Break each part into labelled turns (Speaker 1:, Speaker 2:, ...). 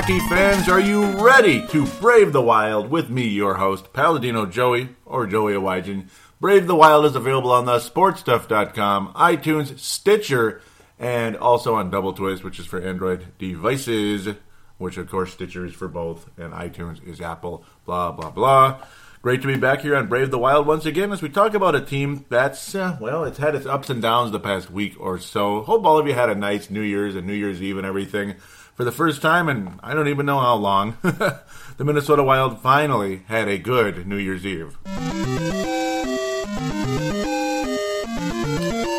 Speaker 1: Hockey fans. Are you ready to brave the wild with me, your host, Paladino Joey, or Joey Awajan? Brave the Wild is available on the sportstuff.com, iTunes, Stitcher, and also on Double Twist, which is for Android devices, which of course Stitcher is for both, and iTunes is Apple, blah, blah, blah. Great to be back here on Brave the Wild once again as we talk about a team that's, uh, well, it's had its ups and downs the past week or so. Hope all of you had a nice New Year's and New Year's Eve and everything. For the first time, and I don't even know how long, the Minnesota Wild finally had a good New Year's Eve.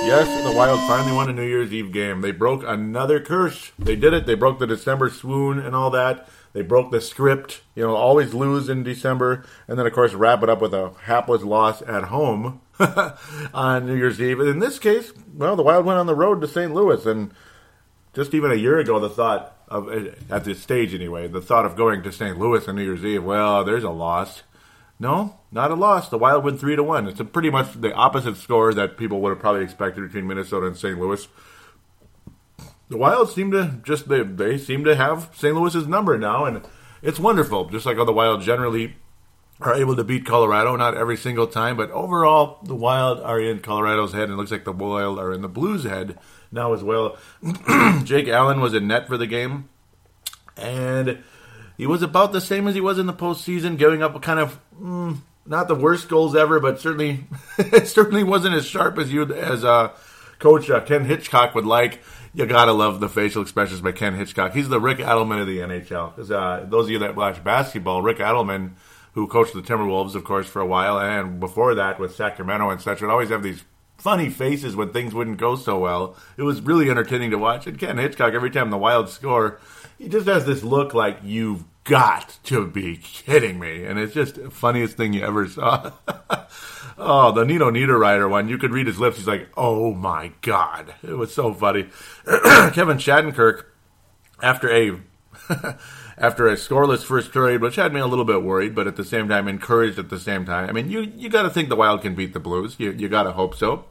Speaker 1: Yes, the Wild finally won a New Year's Eve game. They broke another curse. They did it. They broke the December swoon and all that. They broke the script. You know, always lose in December, and then of course wrap it up with a hapless loss at home on New Year's Eve. In this case, well, the Wild went on the road to St. Louis, and just even a year ago, the thought of eh, at this stage anyway, the thought of going to St. Louis on New Year's Eve, well, there's a loss. No, not a loss. The Wild win three to one. It's a pretty much the opposite score that people would have probably expected between Minnesota and St. Louis. The Wild seem to just they they seem to have St. Louis's number now, and it's wonderful. Just like how the Wild generally are able to beat Colorado, not every single time, but overall the Wild are in Colorado's head, and it looks like the Wild are in the Blues' head now as well. Jake Allen was in net for the game, and he was about the same as he was in the postseason, giving up a kind of mm, not the worst goals ever, but certainly it certainly wasn't as sharp as you as uh, Coach uh, Ken Hitchcock would like. You gotta love the facial expressions by Ken Hitchcock. He's the Rick Adelman of the NHL. Because uh, those of you that watch basketball, Rick Adelman, who coached the Timberwolves, of course, for a while, and before that with Sacramento and such, would always have these funny faces when things wouldn't go so well. It was really entertaining to watch. And Ken Hitchcock, every time the Wild score, he just has this look like you've got to be kidding me. And it's just the funniest thing you ever saw. oh, the Nino Niederreiter one, you could read his lips. He's like, oh my God. It was so funny. Kevin Shattenkirk, after a. after a scoreless first period, which had me a little bit worried, but at the same time encouraged at the same time. I mean, you you got to think the Wild can beat the Blues. You you got to hope so.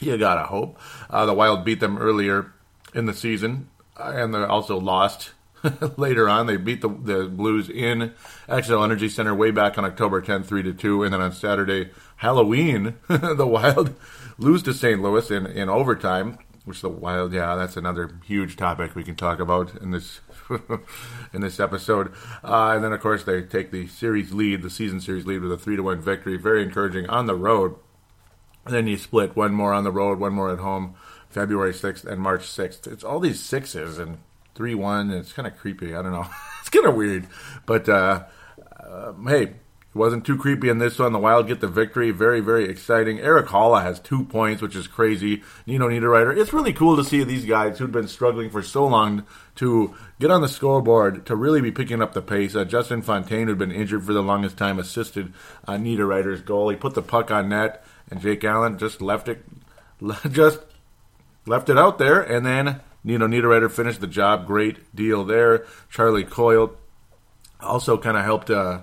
Speaker 1: You got to hope. Uh, the Wild beat them earlier in the season, uh, and they also lost later on. They beat the, the Blues in Xcel Energy Center way back on October 10th, 3 to 2. And then on Saturday, Halloween, the Wild lose to St. Louis in, in overtime, which the Wild, yeah, that's another huge topic we can talk about in this. in this episode, uh, and then of course they take the series lead, the season series lead, with a three to one victory. Very encouraging on the road. And then you split one more on the road, one more at home, February 6th and March 6th. It's all these sixes and 3 1. It's kind of creepy. I don't know. it's kind of weird. But uh, uh, hey, it wasn't too creepy in this one. The Wild get the victory. Very, very exciting. Eric Haula has two points, which is crazy. Nino Niederreiter. It's really cool to see these guys who've been struggling for so long to get on the scoreboard, to really be picking up the pace. Uh, Justin Fontaine, who'd been injured for the longest time, assisted uh, Niederreiter's goal. He put the puck on net, and Jake Allen just left it, just left it out there, and then Nino Niederreiter finished the job. Great deal there. Charlie Coyle also kind of helped. Uh,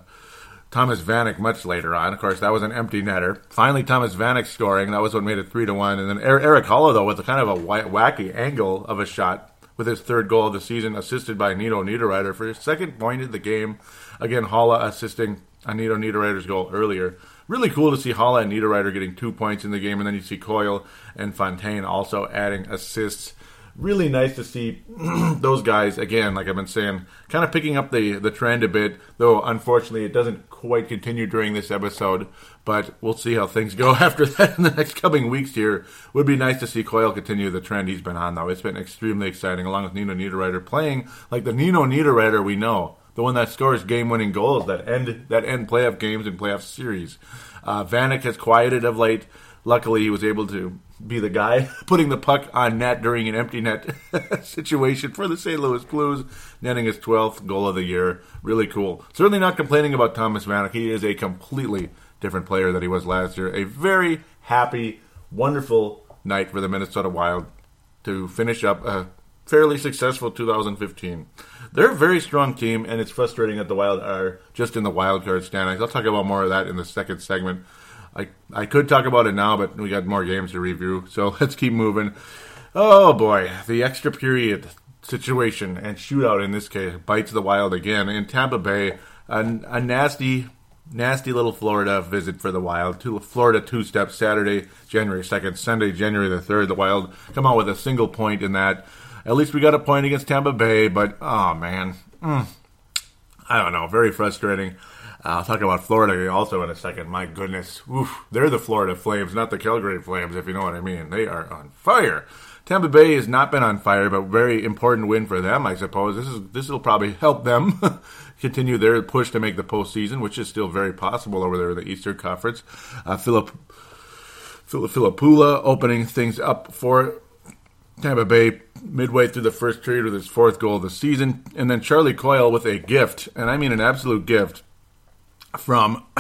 Speaker 1: Thomas Vanek much later on. Of course, that was an empty netter. Finally, Thomas Vanek scoring. That was what made it three to one. And then Eric Haula, though, with a kind of a wacky angle of a shot with his third goal of the season, assisted by Nino Niederreiter for his second point of the game. Again, Haula assisting on Niederreiter's goal earlier. Really cool to see Haula and Niederreiter getting two points in the game, and then you see Coyle and Fontaine also adding assists really nice to see those guys again. Like I've been saying, kind of picking up the the trend a bit. Though unfortunately, it doesn't quite continue during this episode. But we'll see how things go after that in the next coming weeks. Here would be nice to see Coyle continue the trend he's been on. Though it's been extremely exciting, along with Nino Niederreiter playing like the Nino Niederreiter we know, the one that scores game-winning goals that end that end playoff games and playoff series. Uh, Vanek has quieted of late. Luckily, he was able to be the guy putting the puck on net during an empty net situation for the St. Louis Blues, netting his 12th goal of the year. Really cool. Certainly not complaining about Thomas Vanek. He is a completely different player than he was last year. A very happy, wonderful night for the Minnesota Wild to finish up a fairly successful 2015. They're a very strong team, and it's frustrating that the Wild are just in the wild card standings. I'll talk about more of that in the second segment. I I could talk about it now, but we got more games to review, so let's keep moving. Oh boy, the extra period situation and shootout in this case bites the Wild again in Tampa Bay. A, a nasty, nasty little Florida visit for the Wild. To Florida two steps Saturday, January second, Sunday, January the third. The Wild come out with a single point in that. At least we got a point against Tampa Bay, but oh man, mm, I don't know, very frustrating. Uh, I'll talk about Florida also in a second. My goodness, Oof, they're the Florida Flames, not the Calgary Flames, if you know what I mean. They are on fire. Tampa Bay has not been on fire, but very important win for them, I suppose. This is this will probably help them continue their push to make the postseason, which is still very possible over there in the Eastern Conference. Uh, Philip Filppula opening things up for Tampa Bay midway through the first period with his fourth goal of the season, and then Charlie Coyle with a gift, and I mean an absolute gift from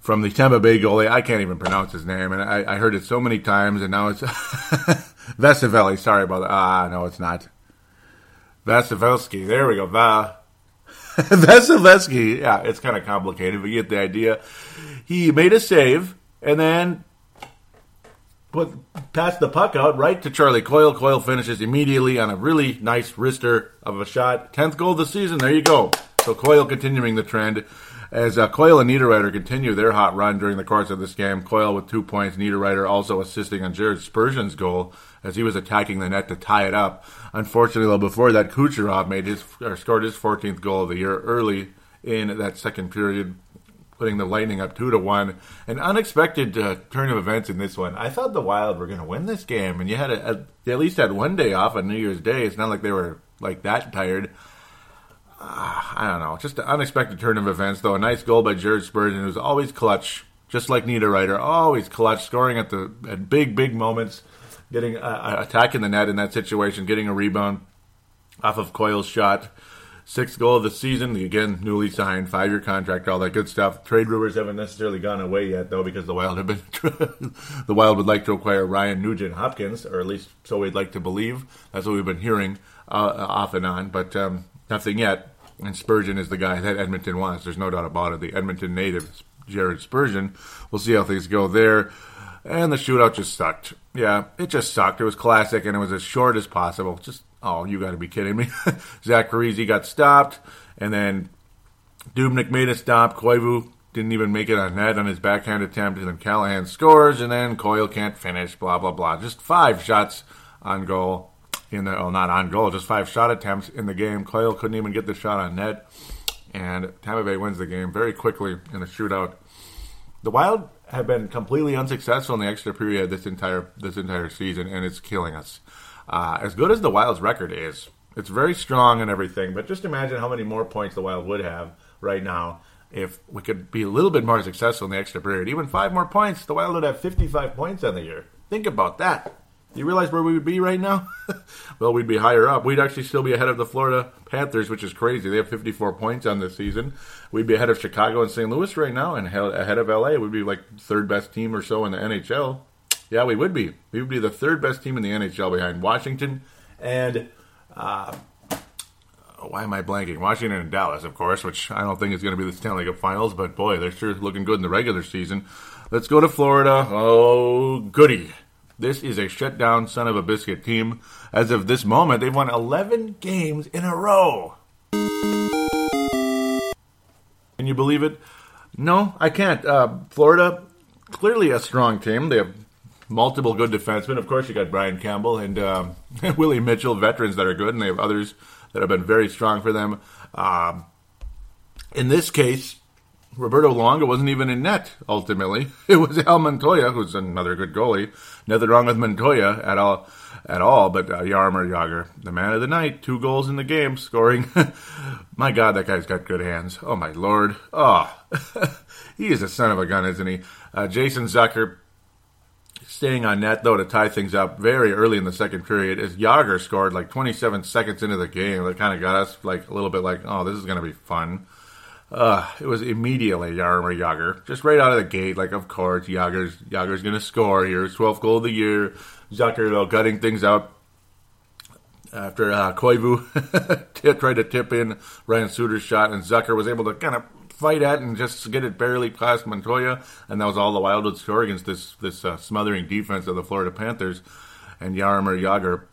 Speaker 1: from the Tampa Bay goalie. I can't even pronounce his name, and I, I heard it so many times, and now it's Vesavelli. Sorry about that. Ah, no, it's not. Vasilevsky. There we go. Va. Vasilevsky. Yeah, it's kind of complicated, but you get the idea. He made a save, and then put passed the puck out right to Charlie Coyle. Coyle finishes immediately on a really nice wrister of a shot. Tenth goal of the season. There you go. So Coyle continuing the trend as uh, Coyle and Niederreiter continue their hot run during the course of this game. Coyle with two points, Niederreiter also assisting on Jared Spurgeon's goal as he was attacking the net to tie it up. Unfortunately, though, before that, Kucherov made his or scored his 14th goal of the year early in that second period, putting the Lightning up two to one. An unexpected uh, turn of events in this one. I thought the Wild were going to win this game, and you had a, a, at least had one day off on New Year's Day. It's not like they were like that tired uh, I don't know, just an unexpected turn of events, though. A nice goal by Jared Spurgeon, who's always clutch, just like Nita Niederreiter, always clutch, scoring at the at big, big moments, getting uh, uh, attacking the net in that situation, getting a rebound off of Coyle's shot. Sixth goal of the season, again, newly signed, five year contract, all that good stuff. Trade rumors haven't necessarily gone away yet, though, because the Wild have been the Wild would like to acquire Ryan Nugent Hopkins, or at least so we'd like to believe. That's what we've been hearing uh, off and on, but um, nothing yet. And Spurgeon is the guy that Edmonton wants. There's no doubt about it. The Edmonton native, Jared Spurgeon. We'll see how things go there. And the shootout just sucked. Yeah, it just sucked. It was classic, and it was as short as possible. Just, oh, you got to be kidding me. Zach Parise got stopped, and then Dubnyk made a stop. Koivu didn't even make it on net on his backhand attempt, and then Callahan scores, and then Coyle can't finish, blah, blah, blah. Just five shots on goal in the, well, not on goal, just five shot attempts in the game. Coyle couldn't even get the shot on net, and Tampa Bay wins the game very quickly in a shootout. The Wild have been completely unsuccessful in the extra period this entire this entire season, and it's killing us. Uh, as good as the Wild's record is, it's very strong and everything. But just imagine how many more points the Wild would have right now if we could be a little bit more successful in the extra period. Even five more points, the Wild would have 55 points on the year. Think about that. You realize where we would be right now? well, we'd be higher up. We'd actually still be ahead of the Florida Panthers, which is crazy. They have 54 points on this season. We'd be ahead of Chicago and St. Louis right now, and ahead of LA. We'd be like third best team or so in the NHL. Yeah, we would be. We would be the third best team in the NHL behind Washington and uh, why am I blanking? Washington and Dallas, of course, which I don't think is going to be the Stanley Cup Finals, but boy, they're sure looking good in the regular season. Let's go to Florida. Oh, goody. This is a shutdown son of a biscuit team. As of this moment, they've won 11 games in a row. Can you believe it? No, I can't. Uh, Florida, clearly a strong team. They have multiple good defensemen. Of course, you got Brian Campbell and uh, Willie Mitchell, veterans that are good, and they have others that have been very strong for them. Um, in this case, Roberto Luongo wasn't even in net, ultimately. It was Al Montoya, who's another good goalie. Nothing wrong with Montoya at all, at all. but uh, Jaromir Jagr, the man of the night, two goals in the game, scoring. my God, that guy's got good hands. Oh, my Lord. Oh, he is a son of a gun, isn't he? Uh, Jason Zucker staying on net, though, to tie things up very early in the second period, as Jagr scored like 27 seconds into the game. That kind of got us like a little bit like, oh, this is going to be fun. Uh, it was immediately Jaromir Jagr, just right out of the gate. Like, of course, Jagr's Jagr's going to score here. 12th goal of the year. Zucker, though, gutting things out after uh, Koivu tried to tip in Ryan Suter's shot, and Zucker was able to kind of fight at and just get it barely past Montoya, and that was all the Wildwood score against this this uh, smothering defense of the Florida Panthers and Jaromir Jagr.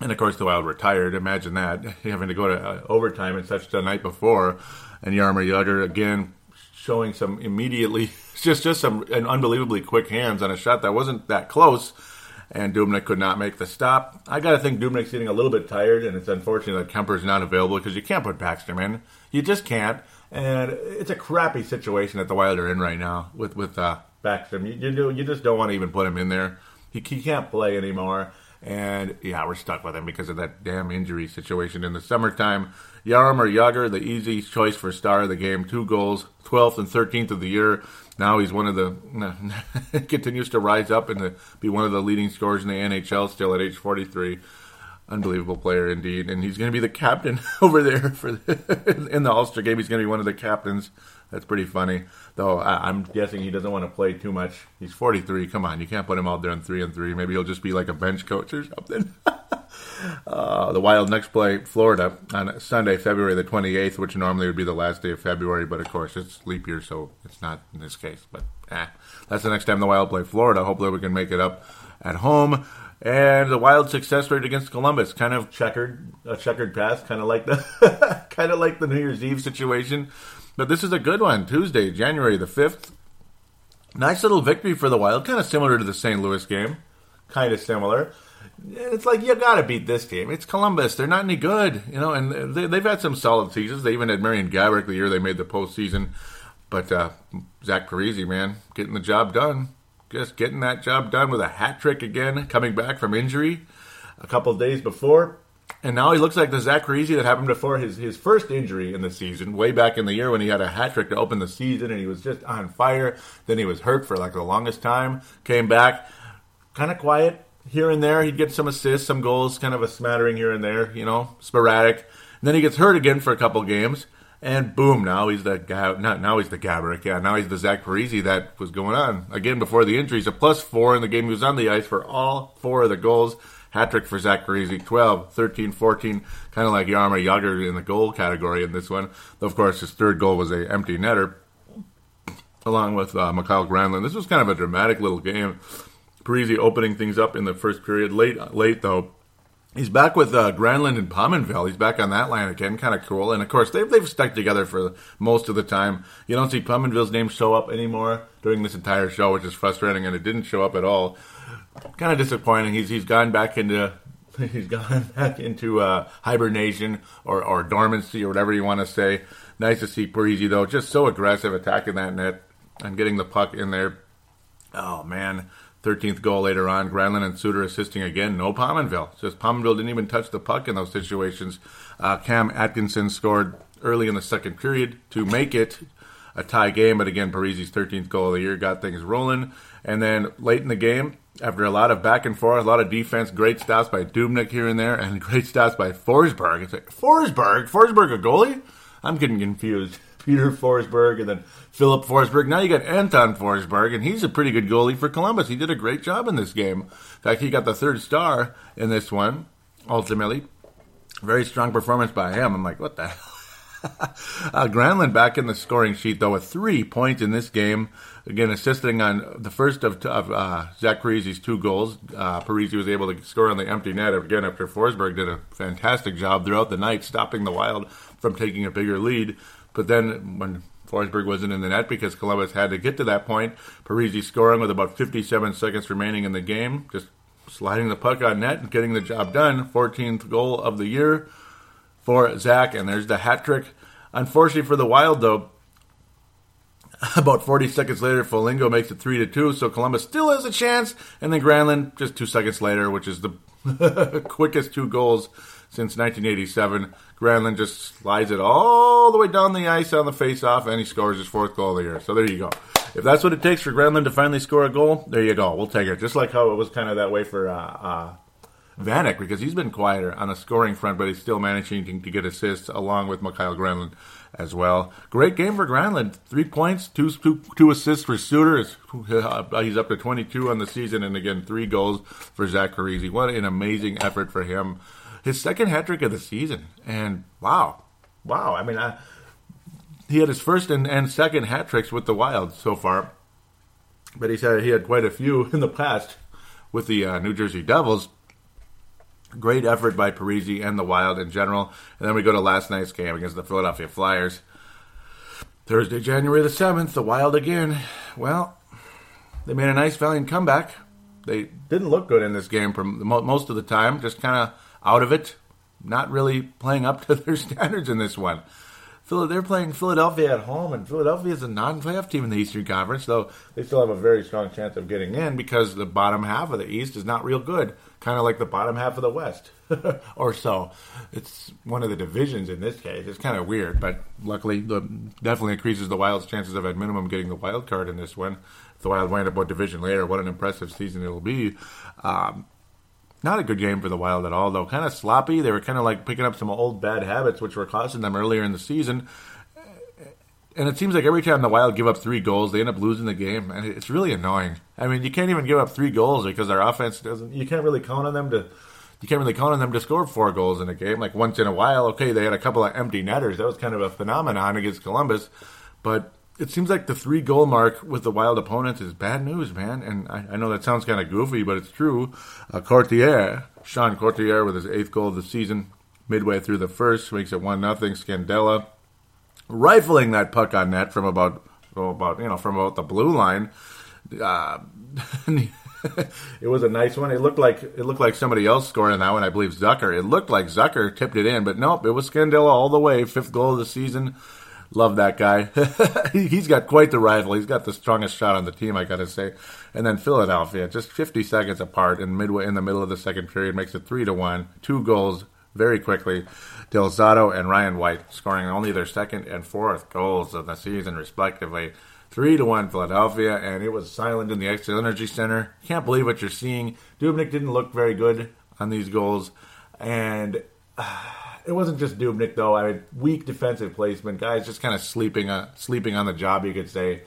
Speaker 1: And of course, the Wild retired. Imagine that having to go to uh, overtime and such the night before, and Jaromir Jagr again showing some immediately just just some unbelievably quick hands on a shot that wasn't that close. And Dubnyk could not make the stop. I got to think Dubnyk's getting a little bit tired, and it's unfortunate that Kuemper's not available because you can't put Backstrom in. You just can't and it's a crappy situation that the Wild are in right now with with uh, Backstrom. You, you, you just don't want to even put him in there. He, he can't play anymore, and yeah, we're stuck with him because of that damn injury situation in the summertime. Jaromir Jagr, the easy choice for star of the game, two goals, 12th and 13th of the year. Now he's one of the continues to rise up and be one of the leading scorers in the NHL still at age 43 unbelievable player indeed, and he's going to be the captain over there for the, in the All-Star game. He's going to be one of the captains. That's pretty funny, though. I, am guessing he doesn't want to play too much. He's 43. Come on, you can't put him out there in three and three. Maybe he'll just be like a bench coach or something. uh, the Wild next play Florida on Sunday, February the 28th, which normally would be the last day of February, but of course it's leap year, so it's not in this case. But eh, that's the next time the Wild play Florida. Hopefully we can make it up at home. And the Wild success rate against Columbus, kind of checkered, a checkered path, kind of like the, kind of like the New Year's Eve situation. But this is a good one. Tuesday, January the fifth. Nice little victory for the Wild, kind of similar to the St. Louis game, kind of similar. It's like you got to beat this team. It's Columbus. They're not any good, you know. And they, have had some solid seasons. They even had Marian Gaborik the year they made the postseason. But uh, Zach Parise, man, getting the job done just getting that job done with a hat trick again, coming back from injury a couple days before. And now he looks like the Zach that happened before his, his first injury in the season, way back in the year when he had a hat trick to open the season and he was just on fire. Then he was hurt for like the longest time, came back, kind of quiet here and there. He'd get some assists, some goals, kind of a smattering here and there, you know, sporadic. And then he gets hurt again for a couple games and boom, now he's the guy. Not now he's the Gaborik. Yeah, now he's the Zach Parise that was going on again before the injuries. A plus four in the game. He was on the ice for all four of the goals. Hat trick for Zach Parise, 12, 13, 14, kind of like Jaromir Jagr in the goal category in this one. Though, of course, his third goal was a empty netter, along with uh, Mikael Granlund. This was kind of a dramatic little game. Parise opening things up in the first period. Late, late though, He's back with uh, Granlund and Pominville. He's back on that line again, kind of cool. And of course, they've they've stuck together for most of the time. You don't see Pominville's name show up anymore during this entire show, which is frustrating, and it didn't show up at all. Kind of disappointing. He's he's gone back into he's gone back into uh, hibernation or, or dormancy or whatever you want to say. Nice to see Parise though, just so aggressive attacking that net and getting the puck in there. Oh man, 13th goal later on, Granlund and Suter assisting again. No Pominville. Just Pominville didn't even touch the puck in those situations. Uh, Cam Atkinson scored early in the second period to make it a tie game, but again, Parise's 13th goal of the year got things rolling. And then late in the game, after a lot of back and forth, a lot of defense, great stops by Dubnyk here and there, and great stops by Forsberg. It's like, Forsberg? Forsberg a goalie? I'm getting confused. Peter Forsberg and then Philip Forsberg. Now you got Anton Forsberg, and he's a pretty good goalie for Columbus. He did a great job in this game. In fact, he got the third star in this one, ultimately. Very strong performance by him. I'm like, what the hell? uh, Granlund back in the scoring sheet, though, with three points in this game. Again, assisting on the first of, of uh, Zach Parise's two goals. Uh, Parise was able to score on the empty net again after Forsberg did a fantastic job throughout the night, stopping the Wild from taking a bigger lead. But then when Forsberg wasn't in the net because Columbus had to get to that point, Parise scoring with about 57 seconds remaining in the game, just sliding the puck on net and getting the job done. 14th goal of the year for Zach, and there's the hat trick. Unfortunately for the Wild, though, about 40 seconds later, Foligno makes it 3 to 2, so Columbus still has a chance. And then Granlund, just two seconds later, which is the quickest two goals since 1987. Granlund just slides it all the way down the ice on the face-off, and he scores his fourth goal of the year. So there you go. If that's what it takes for Granlund to finally score a goal, there you go. We'll take it. Just like how it was kind of that way for uh, uh, Vanek because he's been quieter on the scoring front, but he's still managing to get assists along with Mikael Granlund as well. Great game for Granlund. Three points, two, two, two assists for Suter. He's up to 22 on the season, and again, three goals for Zach Parise. What an amazing effort for him. His second hat trick of the season. And wow. Wow. I mean, I, he had his first and, and second hat tricks with the Wild so far, but he said he had quite a few in the past with the uh, New Jersey Devils. Great effort by Parise and the Wild in general. And then we go to last night's game against the Philadelphia Flyers. Thursday, January the 7th, the Wild again. Well, they made a nice, valiant comeback. They didn't look good in this game for most of the time, just kind of out of it, not really playing up to their standards in this one. They're playing Philadelphia at home, and Philadelphia is a non-playoff team in the Eastern Conference, though they still have a very strong chance of getting in because the bottom half of the East is not real good kind of like the bottom half of the West, or so. It's one of the divisions in this case. It's kind of weird, but luckily, the, definitely increases the Wild's chances of at minimum getting the wild card in this one. If the Wild wind up with division later, what an impressive season it'll be. Um, not a good game for the Wild at all, though. Kind of sloppy. They were kind of like picking up some old bad habits, which were costing them earlier in the season and it seems like every time the Wild give up three goals, they end up losing the game, and it's really annoying. I mean, you can't even give up three goals because their offense doesn't. You can't really count on them to. You can't really count on them to score four goals in a game. Like once in a while, okay, they had a couple of empty netters. That was kind of a phenomenon against Columbus, but it seems like the three goal mark with the Wild opponents is bad news, man. And I, I know that sounds kind of goofy, but it's true. Uh, Couturier, Sean Couturier, with his eighth goal of the season, midway through the first, makes it one nothing. Scandella rifling that puck on net from about oh, about you know from about the blue line. Uh, it was a nice one. It looked like it looked like somebody else scored scoring that one. I believe Zucker. It looked like Zucker tipped it in, but nope, it was Scandella all the way. Fifth goal of the season. Love that guy. He's got quite the rifle. He's got the strongest shot on the team, I gotta say. And then Philadelphia, just 50 seconds apart in midway in the middle of the second period, makes it three to one. Two goals very quickly. Del Zotto and Ryan White scoring only their second and fourth goals of the season, respectively. Three to one Philadelphia, and it was silent in the Xcel Energy Center. Can't believe what you're seeing. Dubnyk didn't look very good on these goals, and uh, it wasn't just Dubnyk though. I mean, weak defensive placement, guys just kind of sleeping, uh, sleeping on the job, you could say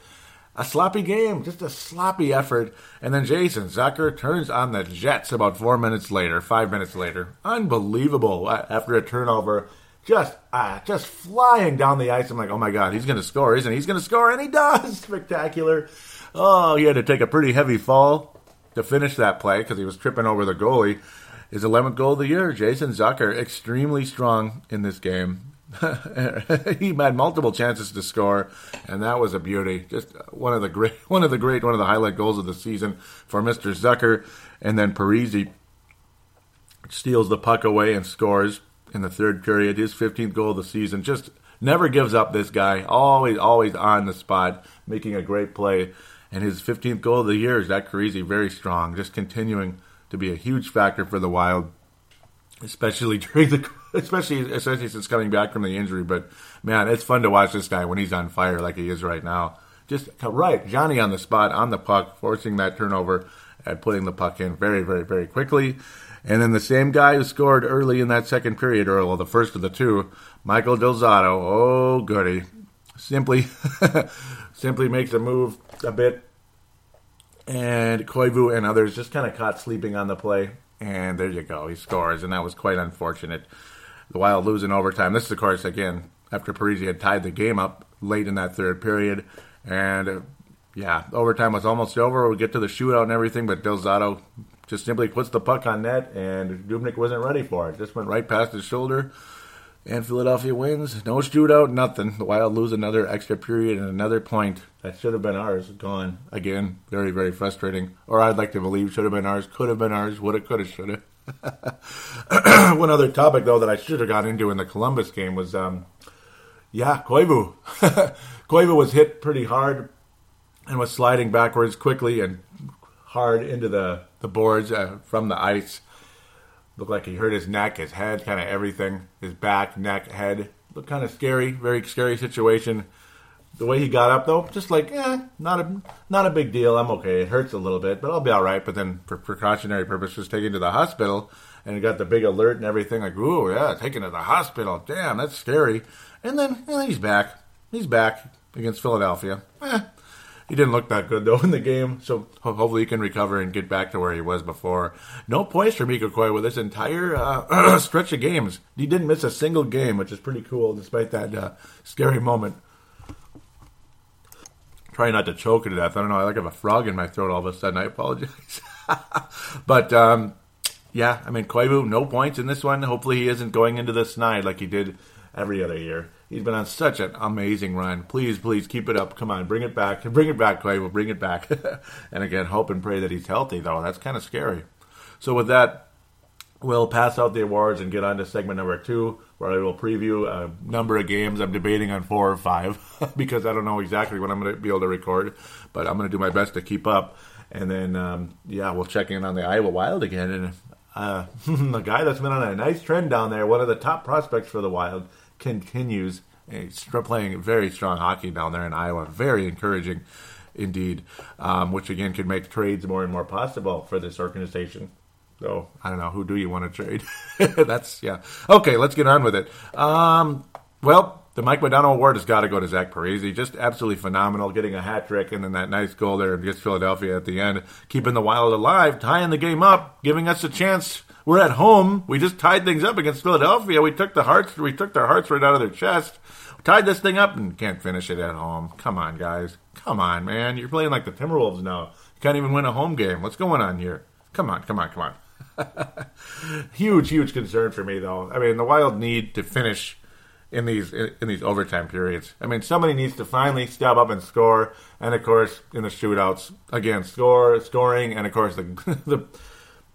Speaker 1: a sloppy game, just a sloppy effort. And then Jason Zucker turns on the Jets about four minutes later, five minutes later. Unbelievable. After a turnover, just uh, just flying down the ice. I'm like, oh my God, he's going to score, isn't he? He's going to score, and he does. Spectacular. Oh, he had to take a pretty heavy fall to finish that play because he was tripping over the goalie. His 11th goal of the year, Jason Zucker, extremely strong in this game. he had multiple chances to score, and that was a beauty. Just one of the great, one of the great, one of the highlight goals of the season for Mister Zucker. And then Parise steals the puck away and scores in the third period. His 15th goal of the season. Just never gives up. This guy always, always on the spot, making a great play. And his 15th goal of the year is that Parise, very strong, just continuing to be a huge factor for the Wild especially during the especially especially since coming back from the injury. But man, it's fun to watch this guy when he's on fire like he is right now. Just right, Johnny on the spot, on the puck, forcing that turnover and putting the puck in very, very, very quickly. And then the same guy who scored early in that second period, or well, the first of the two, Michael Del Zotto. Oh, goody! Simply, simply makes a move a bit, and Koivu and others just kind of caught sleeping on the play and there you go. He scores, and that was quite unfortunate. The Wild losing overtime. This is, of course, again, after Parise had tied the game up late in that third period. And, uh, yeah, overtime was almost over. We get to the shootout and everything, but Del Zotto just simply puts the puck on net, and Dubnyk wasn't ready for it. Just went right past his shoulder. And Philadelphia wins. No shootout, nothing. The Wild lose another extra period and another point. That should have been ours. Gone. Again, very, very frustrating. Or I'd like to believe should have been ours, could have been ours, would have, could have, should have. One other topic, though, that I should have got into in the Columbus game was, um, yeah, Koivu. Koivu was hit pretty hard and was sliding backwards quickly and hard into the, the boards uh, from the ice. Looked like he hurt his neck, his head, kind of everything. His back, neck, head. Looked kind of scary, very scary situation. The way he got up, though, just like, eh, not a not a big deal. I'm okay. It hurts a little bit, but I'll be all right. But then, for precautionary purposes, taken to the hospital, and got the big alert and everything. Like, ooh, yeah, taken to the hospital. Damn, that's scary. And then eh, he's back. He's back against Philadelphia. Eh, he didn't look that good though in the game, so hopefully he can recover and get back to where he was before. No points for Mikko Koivu this entire uh, stretch of games. He didn't miss a single game, which is pretty cool despite that uh, scary moment. Trying not to choke to death. I don't know. I like have a frog in my throat all of a sudden. I apologize. but um, yeah, I mean Koivu, no points in this one. Hopefully he isn't going into the snide like he did every other year. He's been on such an amazing run. Please, please keep it up. Come on, bring it back. Bring it back, Clay. We'll bring it back. and again, hope and pray that he's healthy, though. That's kind of scary. So, with that, we'll pass out the awards and get on to segment number two, where I will preview a number of games. I'm debating on four or five because I don't know exactly when I'm going to be able to record, but I'm going to do my best to keep up. And then, um, yeah, we'll check in on the Iowa Wild again. And uh, the guy that's been on a nice trend down there, one of the top prospects for the Wild, continues playing very strong hockey down there in Iowa. Very encouraging indeed, um, which again could make trades more and more possible for this organization. So I don't know who do you want to trade. That's yeah. Okay, let's get on with it. Um, well, the Mike Modano Award has got to go to Zach Parise. Just absolutely phenomenal, getting a hat trick and then that nice goal there against Philadelphia at the end, keeping the Wild alive, tying the game up, giving us a chance we're at home. We just tied things up against Philadelphia. We took the hearts. We took their hearts right out of their chest. tied this thing up and can't finish it at home. Come on, guys. Come on, man. You're playing like the Timberwolves now. You can't even win a home game. What's going on here? Come on, come on, come on. huge, huge concern for me, though. I mean, the Wild need to finish in these in these overtime periods. I mean, somebody needs to finally step up and score, and of course, in the shootouts, again, score, scoring, and of course, the the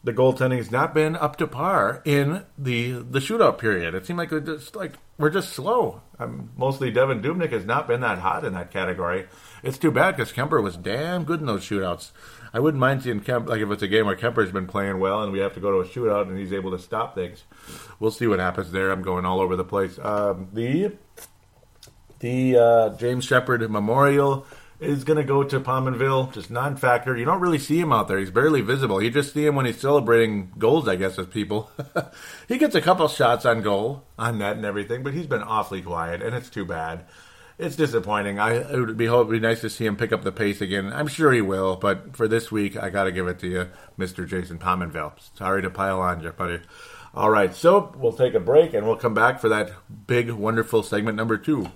Speaker 1: the goaltending has not been up to par in the the shootout period. It seemed like we're just like we're just slow. Um, mostly Devin Dubnyk has not been that hot in that category. It's too bad because Kuemper was damn good in those shootouts. I wouldn't mind seeing Kemp like if it's a game where Kuemper's been playing well and we have to go to a shootout and he's able to stop things. We'll see what happens there. I'm going all over the place. Um, the the uh, James Sheppard Memorial is going to go to Pominville, just non-factor. You don't really see him out there. He's barely visible. You just see him when he's celebrating goals, I guess, as people. he gets a couple shots on goal, on net and everything, but he's been awfully quiet, and it's too bad. It's disappointing. I it would be be nice to see him pick up the pace again. I'm sure he will, but for this week, I got to give it to you, Mr. Jason Pominville. Sorry to pile on you, buddy. All right, so we'll take a break and we'll come back for that big, wonderful segment number two.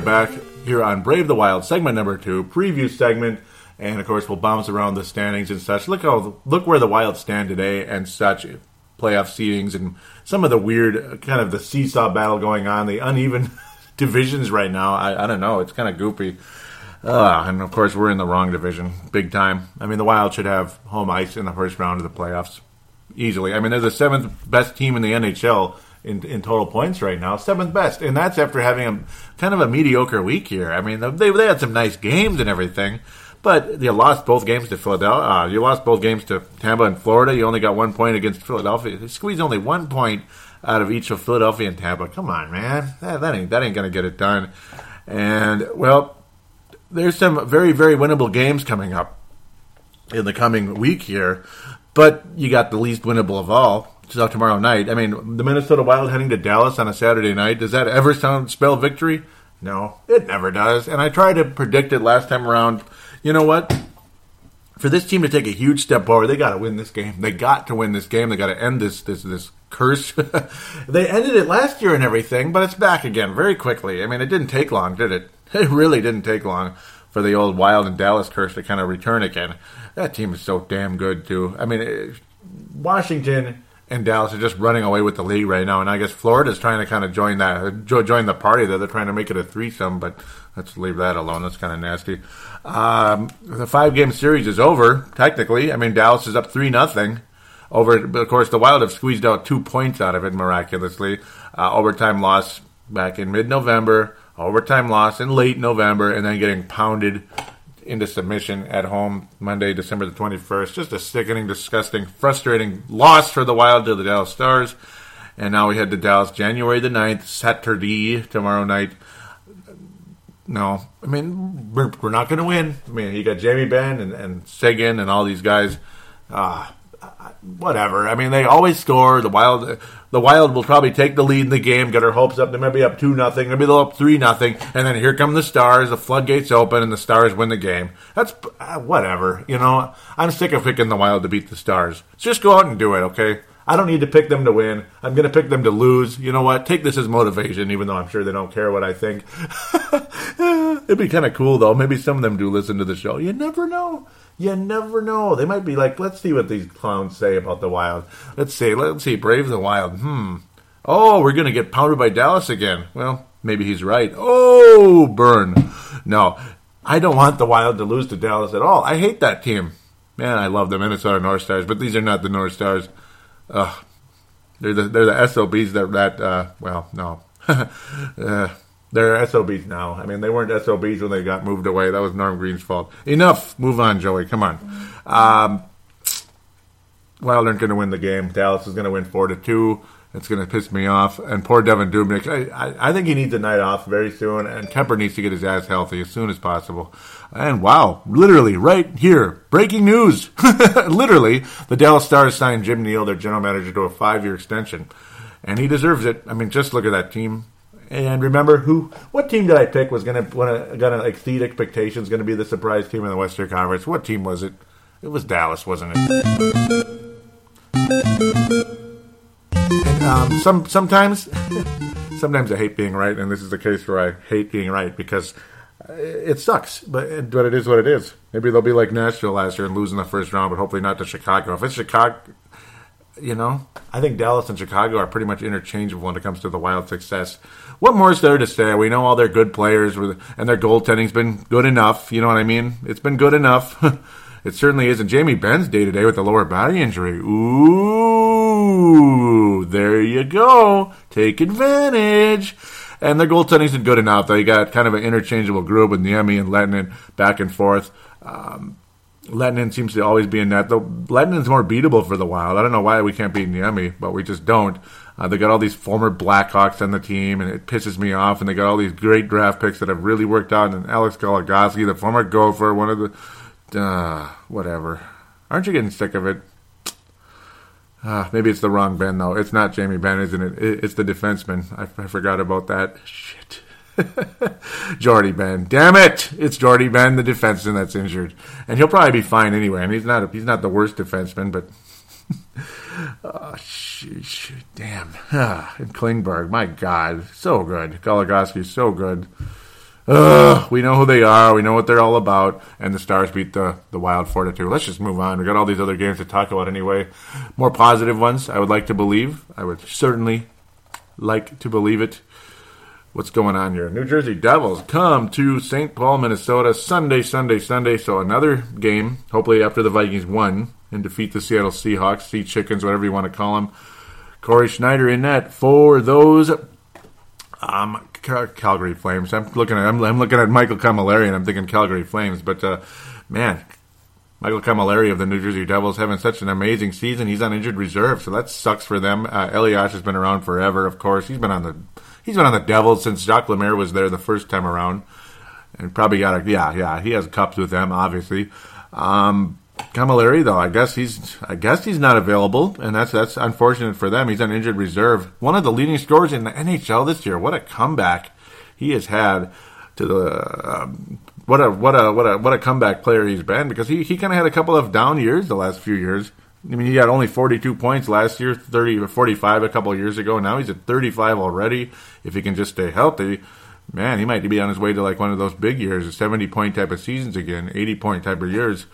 Speaker 1: Are back here on Brave the Wild, segment number two, preview segment, and of course we'll bounce around the standings and such. Look how look where the Wild stand today and such playoff seedings and some of the weird kind of the seesaw battle going on, the uneven divisions right now. I, I don't know, it's kind of goopy. Uh, and of course, we're in the wrong division, big time. I mean, the Wild should have home ice in the first round of the playoffs easily. I mean, they're the seventh best team in the NHL in, in total points right now, seventh best, and that's after having a kind of a mediocre week here. I mean, they they had some nice games and everything, but you lost both games to Philadelphia. Uh, you lost both games to Tampa and Florida. You only got one point against Philadelphia. They squeezed only one point out of each of Philadelphia and Tampa. Come on, man, that, that ain't that ain't gonna get it done. And well, there's some very very winnable games coming up in the coming week here, but you got the least winnable of all. So tomorrow night. I mean, the Minnesota Wild heading to Dallas on a Saturday night. Does that ever sound spell victory? No, it never does. And I tried to predict it last time around. You know what? For this team to take a huge step forward, they got to win this game. They got to win this game. They got to end this this this curse. they ended it last year and everything, but it's back again very quickly. I mean, it didn't take long, did it? It really didn't take long for the old Wild and Dallas curse to kind of return again. That team is so damn good too. I mean, it, Washington and Dallas are just running away with the league right now, and I guess Florida's trying to kind of join that join the party there. They're trying to make it a threesome, but let's leave that alone. That's kind of nasty. Um, the five game series is over technically. I mean, Dallas is up three nothing over. Of course, the Wild have squeezed out two points out of it miraculously. Uh, overtime loss back in mid November. Overtime loss in late November, and then getting pounded into submission at home Monday, December the 21st. Just a sickening, disgusting, frustrating loss for the Wild to the Dallas Stars. And now we head to Dallas January the 9th, Saturday, tomorrow night. No, I mean, we're, not going to win. I mean, you got Jamie Benn and, and Seguin and all these guys. Uh, whatever. I mean, they always score. The Wild, the Wild will probably take the lead in the game, get our hopes up. They might be up two nothing, maybe they'll up three nothing, and then here come the Stars. The floodgates open, and the Stars win the game. That's uh, whatever. You know, I'm sick of picking the Wild to beat the Stars. just go out and do it, okay? I don't need to pick them to win. I'm going to pick them to lose. You know what? Take this as motivation, even though I'm sure they don't care what I think. It'd be kind of cool, though. Maybe some of them do listen to the show. You never know. You never know. They might be like, let's see what these clowns say about the Wild. Let's see. Let's see. Brave the Wild. Hmm. Oh, we're going to get pounded by Dallas again. Well, maybe he's right. Oh, burn. No, I don't want the Wild to lose to Dallas at all. I hate that team. Man, I love the Minnesota North Stars, but these are not the North Stars. Ugh. They're the they're the SOBs that that uh, well no. uh, they're SOBs now. I mean, they weren't SOBs when they got moved away. That was Norm Green's fault. Enough. Move on, Joey. Come on. Um, Wild aren't going to win the game. Dallas is going to win four to two. It's going to piss me off. And poor Devin Dubnyk. I, I, I, think he needs a night off very soon. And Kuemper needs to get his ass healthy as soon as possible. And wow, literally right here, breaking news. literally, the Dallas Stars signed Jim Nill, their general manager, to a five-year extension, and he deserves it. I mean, just look at that team. And remember who? What team did I pick was going to going to exceed expectations? Going to be the surprise team in the Western Conference? What team was it? It was Dallas, wasn't it? And, um, some sometimes, sometimes I hate being right, and this is the case where I hate being right because it sucks. But but it is what it is. Maybe they'll be like Nashville last year and lose in the first round, but hopefully not to Chicago. If it's Chicago, you know, I think Dallas and Chicago are pretty much interchangeable when it comes to the Wild success. What more is there to say? We know all their good players, and their goaltending's been good enough. You know what I mean? It's been good enough. it certainly isn't. Jamie Benn's day to day with the lower body injury. Ooh, there you go. Take advantage. And their goaltending's been good enough. They got kind of an interchangeable group with Niemi and Lehtonen back and forth. Um, Lehtonen seems to always be in net. Though Lehtonen's more beatable for the Wild. I don't know why we can't beat Niemi, but we just don't. Uh, they got all these former Blackhawks on the team, and it pisses me off. And they got all these great draft picks that have really worked out. And Alex Goligoski, the former Gopher, one of the uh, whatever. Aren't you getting sick of it? Uh, maybe it's the wrong Ben though. It's not Jamie Benn, isn't it? It's the defenseman. I, I forgot about that. Shit. Jordie Benn. Damn it! It's Jordie Benn, the defenseman that's injured, and he'll probably be fine anyway. And he's not a, he's not the worst defenseman, but oh, sheesh, damn. Ah, and Klingberg, my God, so good. Goligoski's so good. We know who they are. We know what they're all about. And the Stars beat the, the Wild 4 to 2. Let's just move on. We got all these other games to talk about anyway. More positive ones, I would like to believe. I would certainly like to believe it what's going on here. New Jersey Devils come to St. Paul, Minnesota Sunday, Sunday, Sunday. So another game, hopefully after the Vikings won and defeat the Seattle Seahawks, Sea Chickens, whatever you want to call them. Cory Schneider in net for those um, Calgary Flames. I'm looking at I'm, I'm looking at Michael Cammalleri and I'm thinking Calgary Flames, but uh, man, Michael Cammalleri of the New Jersey Devils having such an amazing season. He's on injured reserve, so that sucks for them. Uh, Elias has been around forever, of course. He's been on the he's been on the Devils since Jacques Lemaire was there the first time around, and probably got a yeah yeah he has cups with them obviously. Um, Cammalleri though, I guess he's I guess he's not available, and that's that's unfortunate for them. He's on injured reserve. One of the leading scorers in the NHL this year. What a comeback he has had to the um, what a what a what a what a comeback player he's been because he, he kind of had a couple of down years the last few years. I mean, he had only 42 points last year, 30 or 45 a couple years ago. Now he's at 35 already. If he can just stay healthy, man, he might be on his way to like one of those big years, 70 point type of seasons again, 80 point type of years.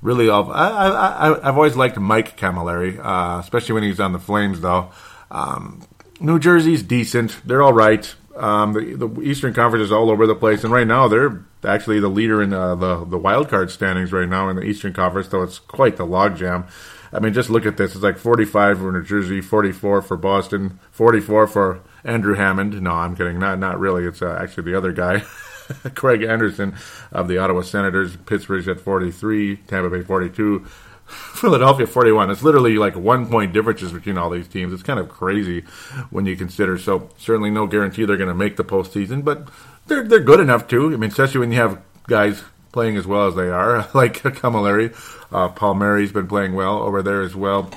Speaker 1: Really, I, I, I, I've always liked Mike Cammalleri, uh, especially when he's on the Flames, though. Um, New Jersey's decent. They're all right. Um, the, the, Eastern Conference is all over the place, and right now they're actually the leader in uh, the the wild card standings right now in the Eastern Conference. Though it's quite the logjam. I mean, just look at this. It's like 45 for New Jersey, 44 for Boston, 44 for Andrew Hammond. No, I'm kidding. Not not really. It's uh, actually the other guy, Craig Anderson of the Ottawa Senators. Pittsburgh's at 43, Tampa Bay 42. Philadelphia 41. It's literally like one point differences between all these teams. It's kind of crazy when you consider. So certainly no guarantee they're going to make the postseason, but they're they're good enough to. I mean, especially when you have guys playing as well as they are, like Cammalleri. Uh, Palmieri's been playing well over there as well.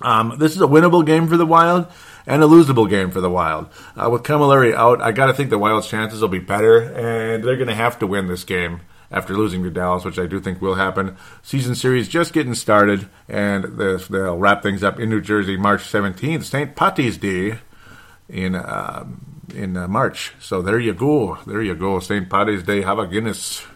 Speaker 1: Um, this is a winnable game for the Wild and a losable game for the Wild. Uh, with Cammalleri out, I got to think the Wild's chances will be better, and they're going to have to win this game after losing to Dallas, which I do think will happen. Season series just getting started, and they'll wrap things up in New Jersey March 17th, St. Patty's Day in uh, in uh, March. So there you go, there you go, St. Patty's Day. Have a Guinness.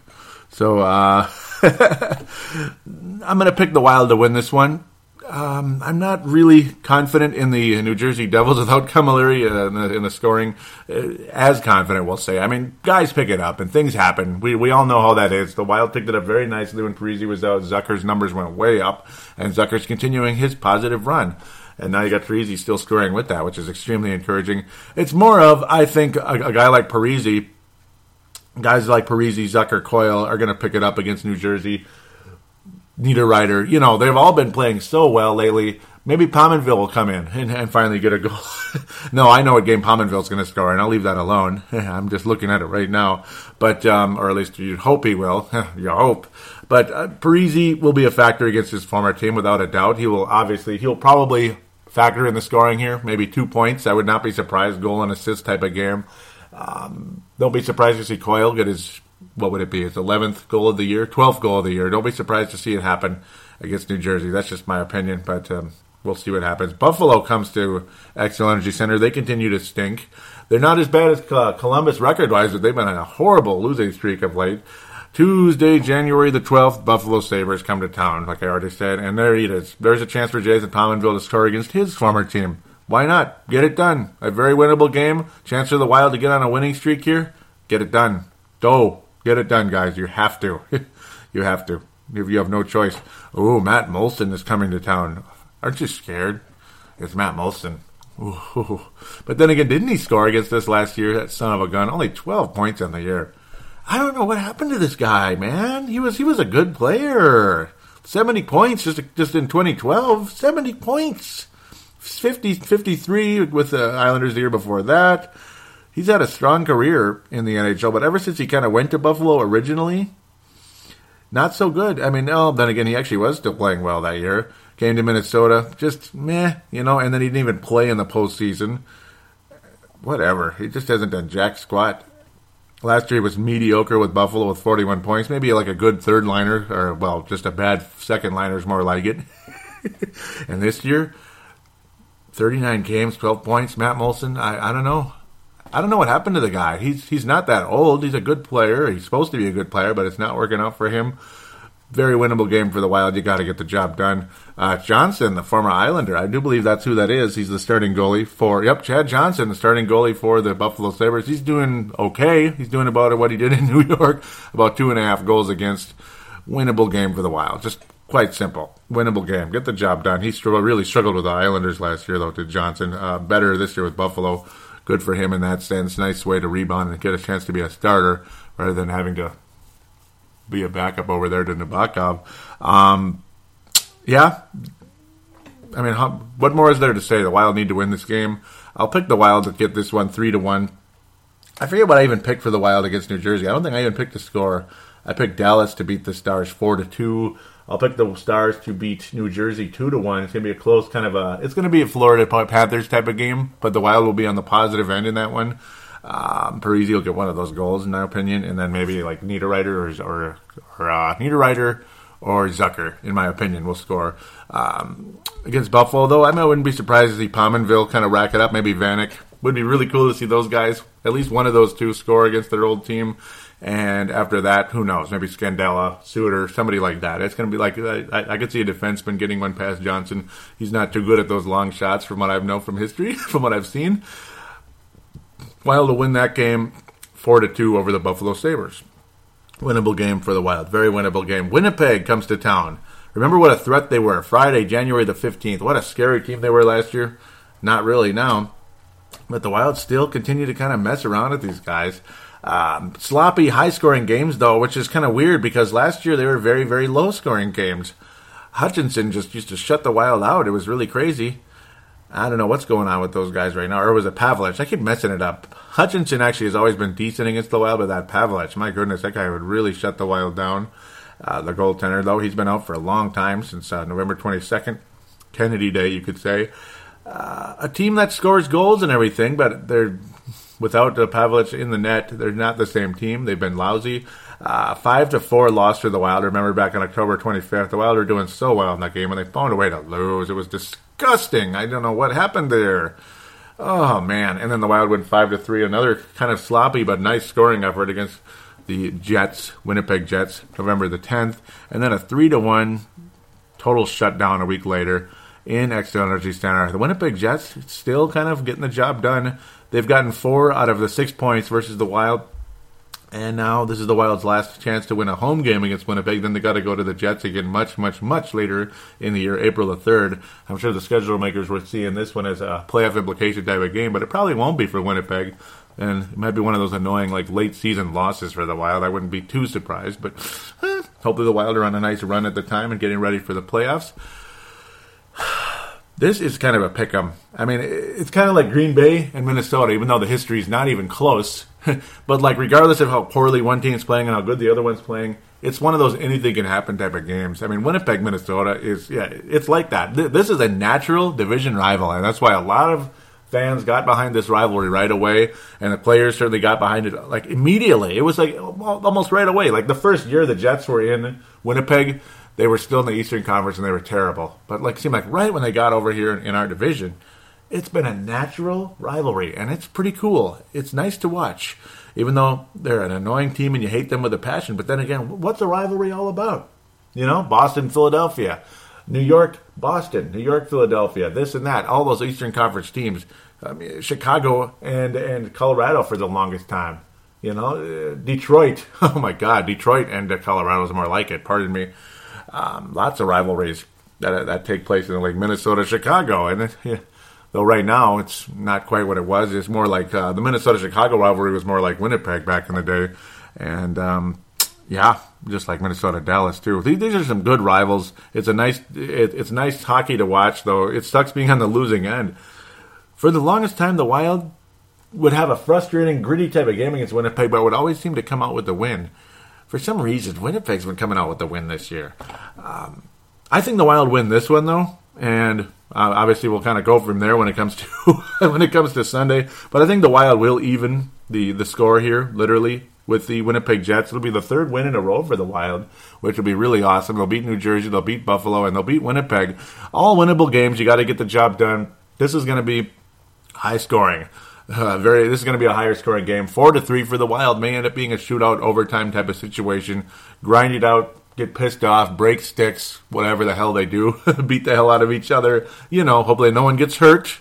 Speaker 1: So uh, I'm going to pick the Wild to win this one um, I'm not really confident in the New Jersey Devils without Cammalleri uh, in, the, in, the, scoring. Uh, as confident, we'll say. I mean, guys pick it up and things happen. We we all know how that is. The Wild picked it up very nicely when Parise was out. Zucker's numbers went way up, and Zucker's continuing his positive run. And now you got Parise still scoring with that, which is extremely encouraging. It's more of, I think, a, a guy like Parise, guys like Parise, Zucker, Coyle are going to pick it up against New Jersey Niederreiter, you know, they've all been playing so well lately. Maybe Pominville will come in and, and finally get a goal. no, I know what game Pominville's going to score, and I'll leave that alone. I'm just looking at it right now, but um, or at least you hope he will. you hope. But uh, Parise will be a factor against his former team without a doubt. He will obviously, he'll probably factor in the scoring here, maybe two points. I would not be surprised, goal and assist type of game. Um, don't be surprised to see Coyle get his what would it be? His 11th goal of the year, 12th goal of the year. Don't be surprised to see it happen against New Jersey. That's just my opinion, but um, we'll see what happens. Buffalo comes to Xcel Energy Center. They continue to stink. They're not as bad as Columbus record wise, but they've been on a horrible losing streak of late. Tuesday, January the 12th, Buffalo Sabres come to town, like I already said, and there it is. There's a chance for Jason Pominville to score against his former team. Why not? Get it done. A very winnable game. Chance for the Wild to get on a winning streak here. Get it done. Go. Get it done, guys. You have to. you have to. If You have no choice. Oh, Matt Moulson is coming to town. Aren't you scared? It's Matt Moulson. Ooh. But then again, didn't he score against us last year? That son of a gun. Only 12 points on the year. I don't know what happened to this guy, man. He was he was a good player. 70 points just just in 2012. 70 points. 50 53 with the Islanders the year before that he's had a strong career in the NHL, but ever since he kind of went to Buffalo originally, not so good. I mean, no, then again, he actually was still playing well that year. Came to Minnesota, just meh, you know, and then he didn't even play in the postseason. Whatever. He just hasn't done jack squat. Last year he was mediocre with Buffalo with 41 points. Maybe like a good third liner, or, well, just a bad second liner is more like it. and this year, 39 games, 12 points. Matt Moulson, I, I don't know. I don't know what happened to the guy. He's he's not that old. He's a good player. He's supposed to be a good player, but it's not working out for him. Very winnable game for the Wild. You got to get the job done. Uh, Johnson, the former Islander, I do believe that's who that is. He's the starting goalie for. Yep, Chad Johnson, the starting goalie for the Buffalo Sabres. He's doing okay. He's doing about what he did in New York, about two and a half goals against. Winnable game for the Wild. Just quite simple. Winnable game. Get the job done. He really struggled with the Islanders last year, though, did Johnson. Uh, better this year with Buffalo good for him in that sense. Nice way to rebound and get a chance to be a starter rather than having to be a backup over there to Nabokov. Um, yeah, I mean, how, what more is there to say? The Wild need to win this game. I'll pick the Wild to get this one three to one. I forget what I even picked for the Wild against New Jersey. I don't think I even picked the score. I picked Dallas to beat the Stars four to two. I'll pick the Stars to beat New Jersey two to one. It's gonna be a close kind of a. It's gonna be a Florida Panthers type of game, but the Wild will be on the positive end in that one. Um, Parise will get one of those goals in my opinion, and then maybe like Niederreiter or or, or uh, Niederreiter or Zucker, in my opinion, will score um, against Buffalo. Though I, mean, I wouldn't be surprised to see Pominville kind of rack it up. Maybe Vanek would be really cool to see those guys, at least one of those two, score against their old team. And after that, who knows? Maybe Scandella, Suter, somebody like that. It's going to be like I, I, could see a defenseman getting one past Johnson. He's not too good at those long shots, from what I've known from history, from what I've seen. Wild to win that game, four to two over the Buffalo Sabres. Winnable game for the Wild. Very winnable game. Winnipeg comes to town. Remember what a threat they were. Friday, January the 15th. What a scary team they were last year. Not really now. But the Wild still continue to kind of mess around with these guys. Um, sloppy, high scoring games, though, which is kind of weird because last year they were very, very low scoring games. Hutchinson just used to shut the Wild out. It was really crazy. I don't know what's going on with those guys right now. Or was it Pavelec? I keep messing it up. Hutchinson actually has always been decent against the Wild, but that Pavelec, my goodness, that guy would really shut the Wild down. Uh, the goaltender, though, he's been out for a long time since uh, November 22nd, Kennedy Day, you could say. Uh, a team that scores goals and everything, but they're without the Pavelec in the net, they're not the same team. They've been lousy. Uh, five to four loss for the Wild. Remember back on October 25th, the Wild were doing so well in that game, and they found a way to lose. It was disgusting. I don't know what happened there. Oh man! And then the Wild went five to three. Another kind of sloppy but nice scoring effort against the Jets, Winnipeg Jets, November the 10th, and then a three to one total shutdown a week later in Xcel Energy Center. The Winnipeg Jets still kind of getting the job done. They've gotten four out of the six points versus the Wild. And now this is the Wild's last chance to win a home game against Winnipeg. Then they got to go to the Jets again much, much, much later in the year, April the 3rd. I'm sure the schedule makers were seeing this one as a playoff implication type of game, but it probably won't be for Winnipeg. And it might be one of those annoying, like, late season losses for the Wild. I wouldn't be too surprised, but eh, hopefully the Wild are on a nice run at the time and getting ready for the playoffs. This is kind of a pick 'em. I mean, it's kind of like Green Bay and Minnesota, even though the history is not even close. but like, regardless of how poorly one team's playing and how good the other one's playing, it's one of those anything can happen type of games. I mean, Winnipeg, Minnesota is yeah, it's like that. This is a natural division rival, and that's why a lot of fans got behind this rivalry right away, and the players certainly got behind it like immediately. It was like almost right away. Like the first year the Jets were in Winnipeg they were still in the Eastern Conference and they were terrible. But like, seemed like right when they got over here in our division, it's been a natural rivalry, and it's pretty cool. It's nice to watch, even though they're an annoying team and you hate them with a passion. But then again, what's a rivalry all about? You know, Boston, Philadelphia, New York, Boston, New York, Philadelphia, this and that, all those Eastern Conference teams. I mean, Chicago and and Colorado for the longest time. You know, uh, Detroit. Oh my God, Detroit and uh, Colorado is more like it. Pardon me. Um, lots of rivalries that that take place in like Minnesota, Chicago, and it, yeah, though right now it's not quite what it was. It's more like uh, the Minnesota Chicago rivalry was more like Winnipeg back in the day, and um, yeah, just like Minnesota Dallas too. These, these, are some good rivals. It's a nice it, it's nice hockey to watch, though. It sucks being on the losing end. For the longest time, the Wild would have a frustrating, gritty type of game against Winnipeg, but would always seem to come out with the win for some reason, Winnipeg's been coming out with the win this year. Um, I think the Wild win this one though, and uh, obviously we'll kind of go from there when it comes to when it comes to Sunday. But I think the Wild will even the the score here, literally with the Winnipeg Jets. It'll be the third win in a row for the Wild, which will be really awesome. They'll beat New Jersey, they'll beat Buffalo, and they'll beat Winnipeg. All winnable games. You got to get the job done. This is going to be high scoring. Uh, very. This is going to be a higher scoring game. Four to three for the Wild may end up being a shootout, overtime type of situation. Grind it out, get pissed off, break sticks, whatever the hell they do, beat the hell out of each other. You know, hopefully no one gets hurt.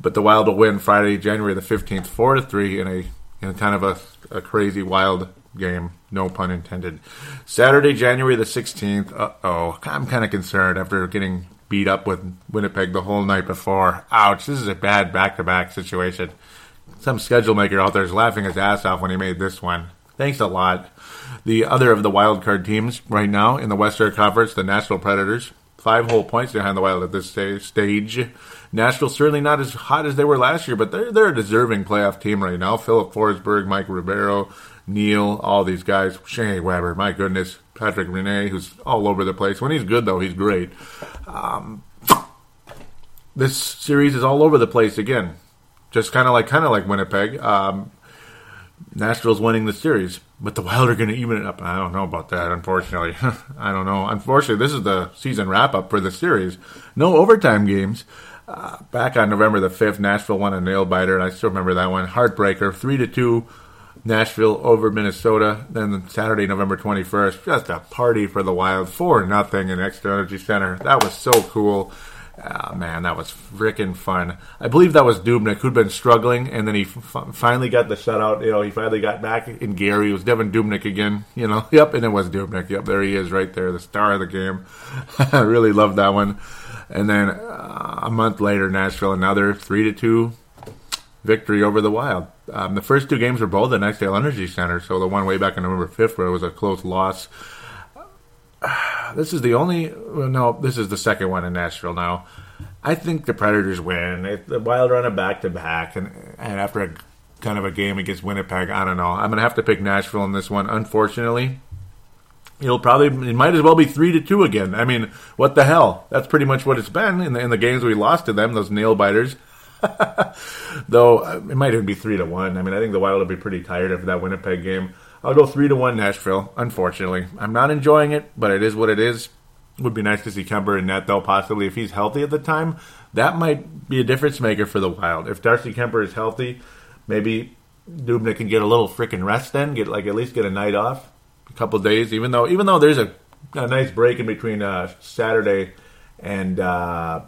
Speaker 1: But the Wild will win Friday, January the fifteenth, four to three in a in kind of a, a crazy Wild game. No pun intended. Saturday, January the sixteenth. Uh oh, I'm kind of concerned after getting beat up with Winnipeg the whole night before. Ouch, this is a bad back to back situation. Some schedule maker out there is laughing his ass off when he made this one. Thanks a lot. The other of the wild card teams right now in the Western Conference, the Nashville Predators, five whole points behind the Wild at this stage. Nashville certainly not as hot as they were last year, but they're they're a deserving playoff team right now. Filip Forsberg, Mike Ribeiro, Neal, all these guys. Shea Weber, my goodness, Patrick Laine, who's all over the place. When he's good though, he's great. Um, this series is all over the place again, just kind of like kind of like Winnipeg. Um, Nashville's winning the series, but the Wild are going to even it up. I don't know about that, unfortunately. I don't know. Unfortunately, this is the season wrap up for the series. No overtime games. Uh, back on November the 5th, Nashville won a nail biter, and I still remember that one. Heartbreaker, 3 to 2, Nashville over Minnesota. Then Saturday, November 21st, just a party for the Wild, 4 nothing in Xcel Energy Center. That was so cool. Oh, man, that was freaking fun. I believe that was Dubnyk who'd been struggling, and then he f- finally got the shutout. You know, he finally got back in Gary. It was Devan Dubnyk again. You know, yep, and it was Dubnyk. Yep, there he is, right there, the star of the game. I really loved that one. And then uh, a month later, Nashville another three to two victory over the Wild. Um, the first two games were both at Xcel Energy Center, so the one way back on November fifth where it was a close loss this is the only. Well, no, this is the second one in Nashville now. I think the Predators win. the Wild run a back to back, and and after a kind of a game against Winnipeg, I don't know. I'm gonna have to pick Nashville in this one. Unfortunately, it'll probably it might as well be three to two again. I mean, what the hell? That's pretty much what it's been in the in the games we lost to them. Those nail biters. Though uh, it might even be three to one. I mean, I think the Wild will be pretty tired after that Winnipeg game. I'll go three to one Nashville. Unfortunately, I'm not enjoying it, but it is what it is. Would be nice to see Kuemper in net though. Possibly if he's healthy at the time, that might be a difference maker for the Wild. If Darcy Kuemper is healthy, maybe Dubnyk can get a little freaking rest then. Get like at least get a night off, a couple days. Even though even though there's a, a nice break in between uh, Saturday and. Uh,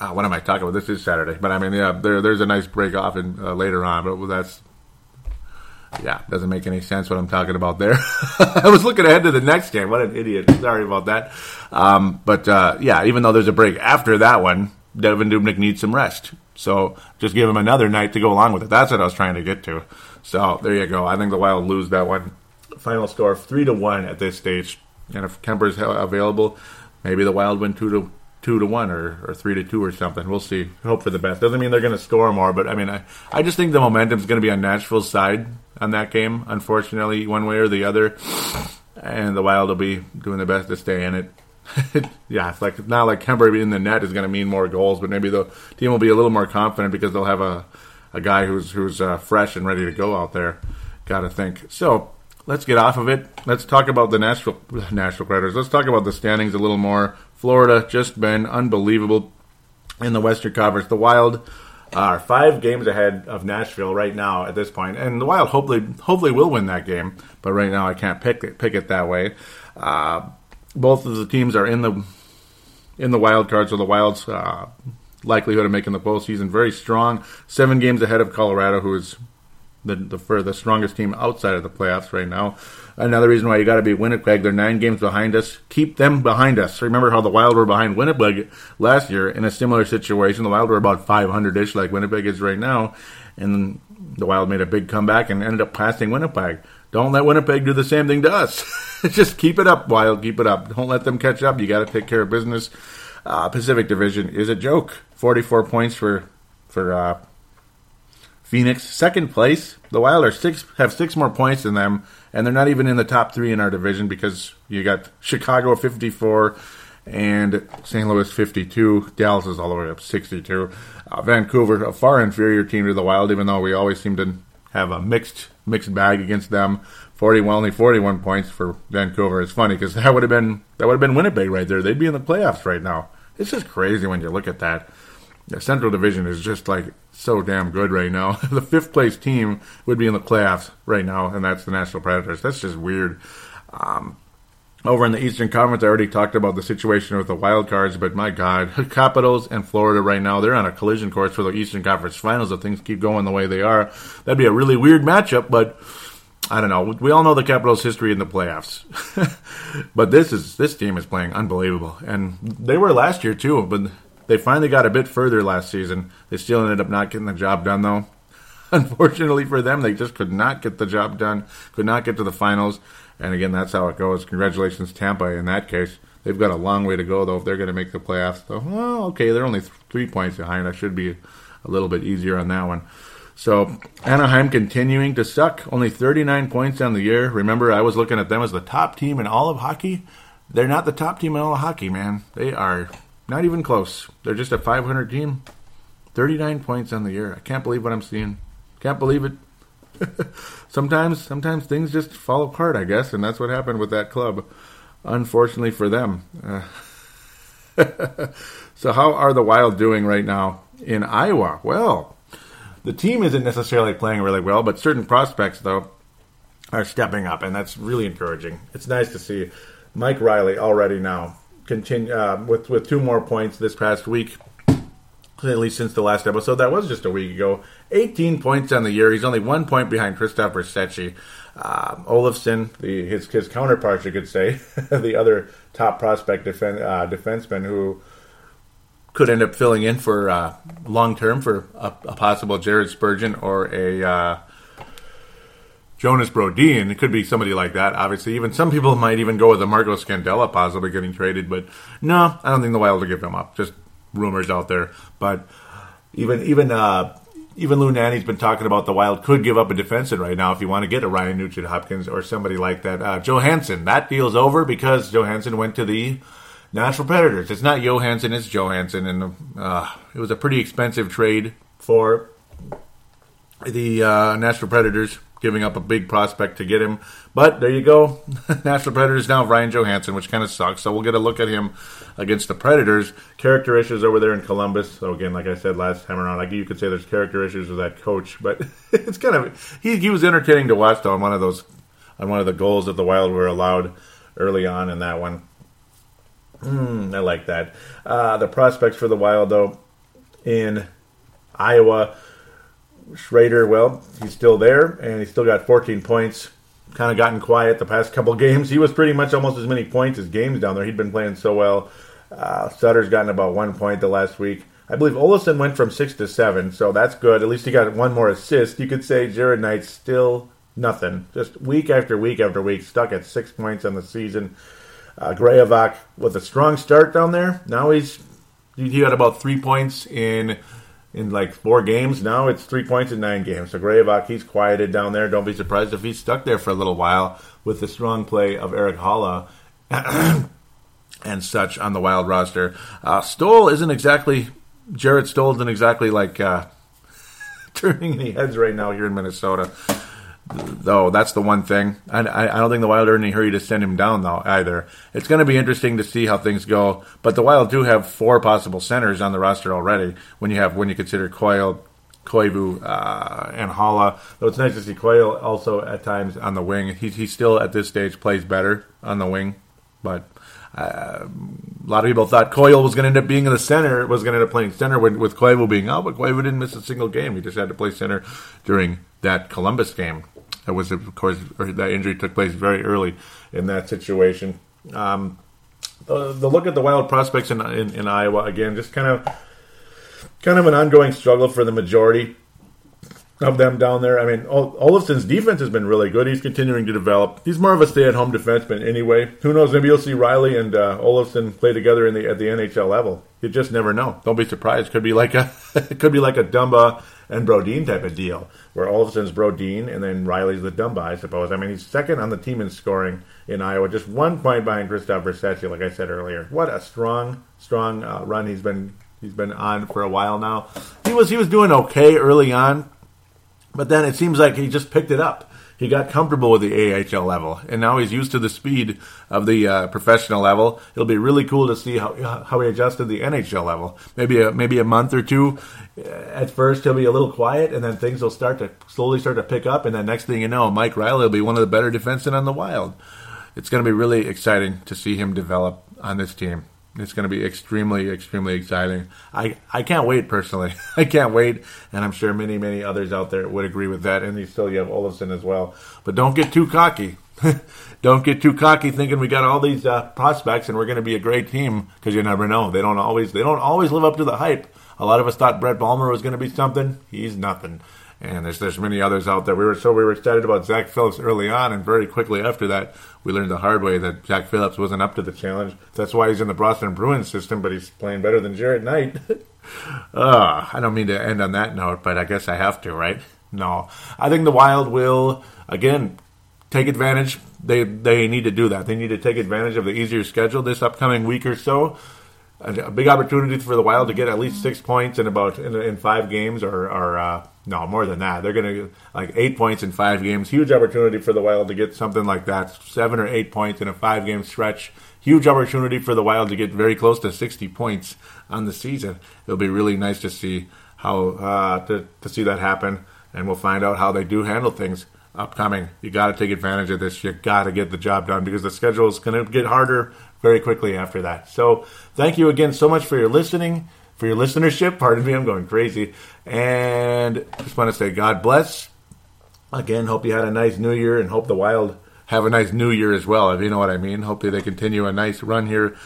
Speaker 1: uh, what am I talking about? This is Saturday, but I mean, yeah, there, there's a nice break off in, uh, later on, but that's yeah, doesn't make any sense what I'm talking about there. I was looking ahead to the next game. What an idiot. Sorry about that. Um, but uh, yeah, even though there's a break after that one, Devan Dubnyk needs some rest. So just give him another night to go along with it. That's what I was trying to get to. So there you go. I think the Wild lose that one. Final score three to one at this stage. And if Kuemper's available, maybe the Wild win two to two to one or, or three to two or something. We'll see. Hope for the best. Doesn't mean they're going to score more, but I mean, I, I just think the momentum's going to be on Nashville's side on that game, unfortunately, one way or the other. And the Wild will be doing the best to stay in it. yeah, it's like not like Kuemper in the net is going to mean more goals, but maybe the team will be a little more confident because they'll have a, a guy who's who's uh, fresh and ready to go out there. Got to think. So let's get off of it. Let's talk about the Nashville Nashville Predators. Let's talk about the standings a little more. Florida just been unbelievable in the Western Conference. The Wild are five games ahead of Nashville right now at this point, and the Wild hopefully hopefully will win that game. But right now, I can't pick it pick it that way. Uh, both of the teams are in the in the wild card, so the Wild's uh, likelihood of making the postseason very strong. Seven games ahead of Colorado, who is the the, for the strongest team outside of the playoffs right now. Another reason why you got to beat Winnipeg. They're nine games behind us. Keep them behind us. Remember how the Wild were behind Winnipeg last year in a similar situation. The Wild were about 500 ish, like Winnipeg is right now, and the Wild made a big comeback and ended up passing Winnipeg. Don't let Winnipeg do the same thing to us. Just keep it up, Wild. Keep it up. Don't let them catch up. You got to take care of business. Uh, Pacific Division is a joke. 44 points for for uh, Phoenix, second place. The Wild are six have six more points than them, and they're not even in the top three in our division because you got Chicago 54 and St. Louis 52. Dallas is all the way up 62. Uh, Vancouver, a far inferior team to the Wild, even though we always seem to have a mixed mixed bag against them. 40, well, only 41 points for Vancouver. It's funny because that would have been that would have been Winnipeg right there. They'd be in the playoffs right now. It's just crazy when you look at that. The Central Division is just like so damn good right now. the fifth place team would be in the playoffs right now, and that's the Nashville Predators. That's just weird. Um, over in the Eastern Conference, I already talked about the situation with the wild cards, but my God, Capitals and Florida right now, they're on a collision course for the Eastern Conference Finals. If things keep going the way they are, that'd be a really weird matchup, but I don't know. We all know the Capitals' history in the playoffs, but this is this team is playing unbelievable, and they were last year too. But they finally got a bit further last season. They still ended up not getting the job done, though. unfortunately for them, they just could not get the job done, could not get to the finals. And again, that's how it goes. Congratulations, Tampa, in that case. They've got a long way to go, though, if they're going to make the playoffs. So, well, okay, they're only th- three points behind. I should be a little bit easier on that one. So, Anaheim continuing to suck. Only 39 points on the year. Remember, I was looking at them as the top team in all of hockey. They're not the top team in all of hockey, man. They are not even close. They're just a 500 team. 39 points on the year. I can't believe what I'm seeing. Can't believe it. sometimes, sometimes things just fall apart, I guess, and that's what happened with that club. Unfortunately for them. Uh, so, how are the Wild doing right now in Iowa? Well, the team isn't necessarily playing really well, but certain prospects, though, are stepping up, and that's really encouraging. It's nice to see Mike Reilly already now continue uh, with with two more points this past week at least since the last episode. That was just a week ago. 18 points on the year. He's only one point behind Christoph Bertschy. Uh, Olofsson, the, his, his counterpart, you could say, the other top prospect defen- uh, defenseman who could end up filling in for uh, long term for a, a, possible Jared Spurgeon or a uh, Jonas Brodin. It could be somebody like that, obviously. Even some people might even go with a Marco Scandella possibly getting traded, but no, I don't think the Wild will give him up. Just rumors out there, but even even uh, even Lou Nanne's been talking about the Wild could give up a defenseman right now if you want to get a Ryan Nugent Hopkins or somebody like that. Uh, Johansson, that deal's over because Johansson went to the Nashville Predators. It's not Johansson, it's Johansson, and uh, it was a pretty expensive trade for the uh, Nashville Predators giving up a big prospect to get him. But there you go. Nashville Predators now Ryan Johansen, which kind of sucks. So we'll get a look at him against the Predators. Character issues over there in Columbus. So again, like I said last time around, like you could say there's character issues with that coach, but it's kind of he, he was entertaining to watch though on one of those on one of the goals that the Wild were allowed early on in that one. Mm, I like that. Uh, the prospects for the Wild though in Iowa. Schroeder, well, he's still there, and he's still got 14 points. Kind of gotten quiet the past couple games. He was pretty much almost as many points as games down there. He'd been playing so well. Uh, Sutter's gotten about one point the last week. I believe Olofsson went from six to seven, so that's good. At least he got one more assist. You could say Jared Knight's still nothing. Just week after week after week, stuck at six points on the season. Uh, Graovac with a strong start down there. Now he's he got about three points in in like four games. Now it's three points in nine games. So Graovac, he's quieted down there. Don't be surprised if he's stuck there for a little while with the strong play of Erik Haula and such on the Wild roster. Uh, Stoll isn't exactly Jarrett Stoll isn't exactly like uh, turning any heads right now here in Minnesota though. That's the one thing. I, I don't think the Wild are in any hurry to send him down, though, either. It's going to be interesting to see how things go. But the Wild do have four possible centers on the roster already when you have when you consider Coyle, Koivu, uh, and Haula. Though it's nice to see Coyle also at times on the wing. He, he still, at this stage, plays better on the wing. But uh, a lot of people thought Coyle was going to end up being in the center, was going to end up playing center with, with Koivu being out, but Koivu didn't miss a single game. He just had to play center during that Columbus game. That was, of course, that injury took place very early in that situation. Um, the, the, look at the Wild prospects in, in, in Iowa again, just kind of kind of an ongoing struggle for the majority of them down there. I mean, Olofsson's defense has been really good. He's continuing to develop. He's more of a stay-at-home defenseman anyway. Who knows? Maybe you'll see Reilly and uh, Olofsson play together in the at the NHL level. You just never know. Don't be surprised. Could be like a could be like a Dumba and Brodin type of deal, where Olofsson's Brodin and then Reilly's the Dumba, I suppose. I mean, he's second on the team in scoring in Iowa, just one point behind Christoph Bertschy, like I said earlier. What a strong, strong uh, run he's been he's been on for a while now. He was he was doing okay early on, but then it seems like he just picked it up he got comfortable with the AHL level, and now he's used to the speed of the uh, professional level. It'll be really cool to see how how he adjusted the NHL level. Maybe a, maybe a month or two. Uh, at first, he'll be a little quiet, and then things will start to slowly start to pick up. And then next thing you know, Mike Reilly will be one of the better defensemen on the Wild. It's going to be really exciting to see him develop on this team. It's going to be extremely, extremely exciting. I, I can't wait personally. I can't wait, and I'm sure many, many others out there would agree with that. And you still you have Olofsson as well. But don't get too cocky. don't get too cocky thinking we got all these uh, prospects and we're going to be a great team because you never know. They don't always they don't always live up to the hype. A lot of us thought Brett Bulmer was going to be something. He's nothing. And there's there's many others out there. We were so we were excited about Zach Phillips early on, and very quickly after that, we learned the hard way that Zach Phillips wasn't up to the challenge. That's why he's in the Boston Bruins system, but he's playing better than Jared Knight. uh, I don't mean to end on that note, but I guess I have to, right? No, I think the Wild will again take advantage. They they need to do that. They need to take advantage of the easier schedule this upcoming week or so a, big opportunity for the Wild to get at least six points in about in, in five games, or, or uh, no more than that. They're going to like eight points in five games. Huge opportunity for the Wild to get something like that, seven or eight points in a five game stretch. Huge opportunity for the Wild to get very close to sixty points on the season. It'll be really nice to see how uh, to to see that happen, and we'll find out how they do handle things upcoming. You got to take advantage of this. You got to get the job done because the schedule is going to get harder very quickly after that. So, thank you again so much for your listening, for your listenership. Pardon me, I'm going crazy. And just want to say God bless. Again, hope you had a nice new year and hope the Wild have a nice new year as well, if you know what I mean. Hopefully, they continue a nice run here,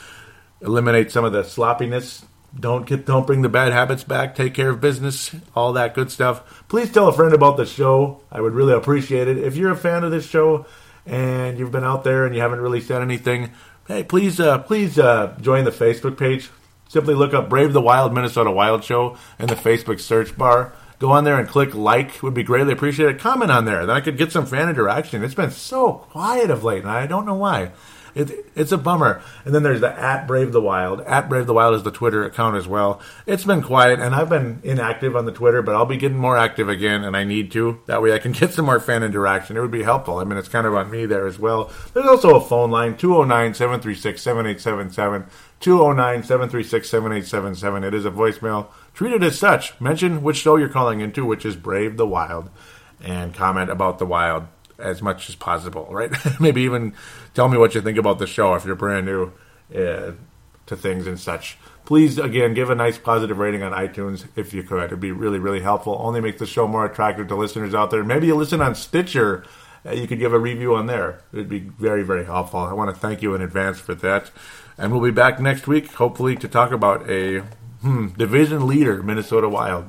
Speaker 1: eliminate some of the sloppiness. Don't get, don't bring the bad habits back. Take care of business, all that good stuff. Please tell a friend about the show. I would really appreciate it. If you're a fan of this show and you've been out there and you haven't really said anything, hey, please, uh, please uh, join the Facebook page. Simply look up Brave the Wild Minnesota Wild Show in the Facebook search bar. Go on there and click like. Would be greatly appreciated. Comment on there. Then I could get some fan interaction. It's been so quiet of late, and I don't know why. It, it's a bummer. And then there's the at Brave the Wild. At Brave the Wild is the Twitter account as well. It's been quiet, and I've been inactive on the Twitter, but I'll be getting more active again, and I need to. That way I can get some more fan interaction. It would be helpful. I mean, it's kind of on me there as well. There's also a phone line 209 736 7877. 209 736 7877. It is a voicemail. Treat it as such. Mention which show you're calling into, which is Brave the Wild, and comment about the Wild as much as possible, right? Maybe even tell me what you think about the show if you're brand new uh, to things and such. Please, again, give a nice positive rating on iTunes if you could. It'd be really, really helpful. Only makes the show more attractive to listeners out there. Maybe you listen on Stitcher. Uh, you could give a review on there. It'd be very, very helpful. I want to thank you in advance for that. And we'll be back next week, hopefully, to talk about a hmm, division leader, Minnesota Wild.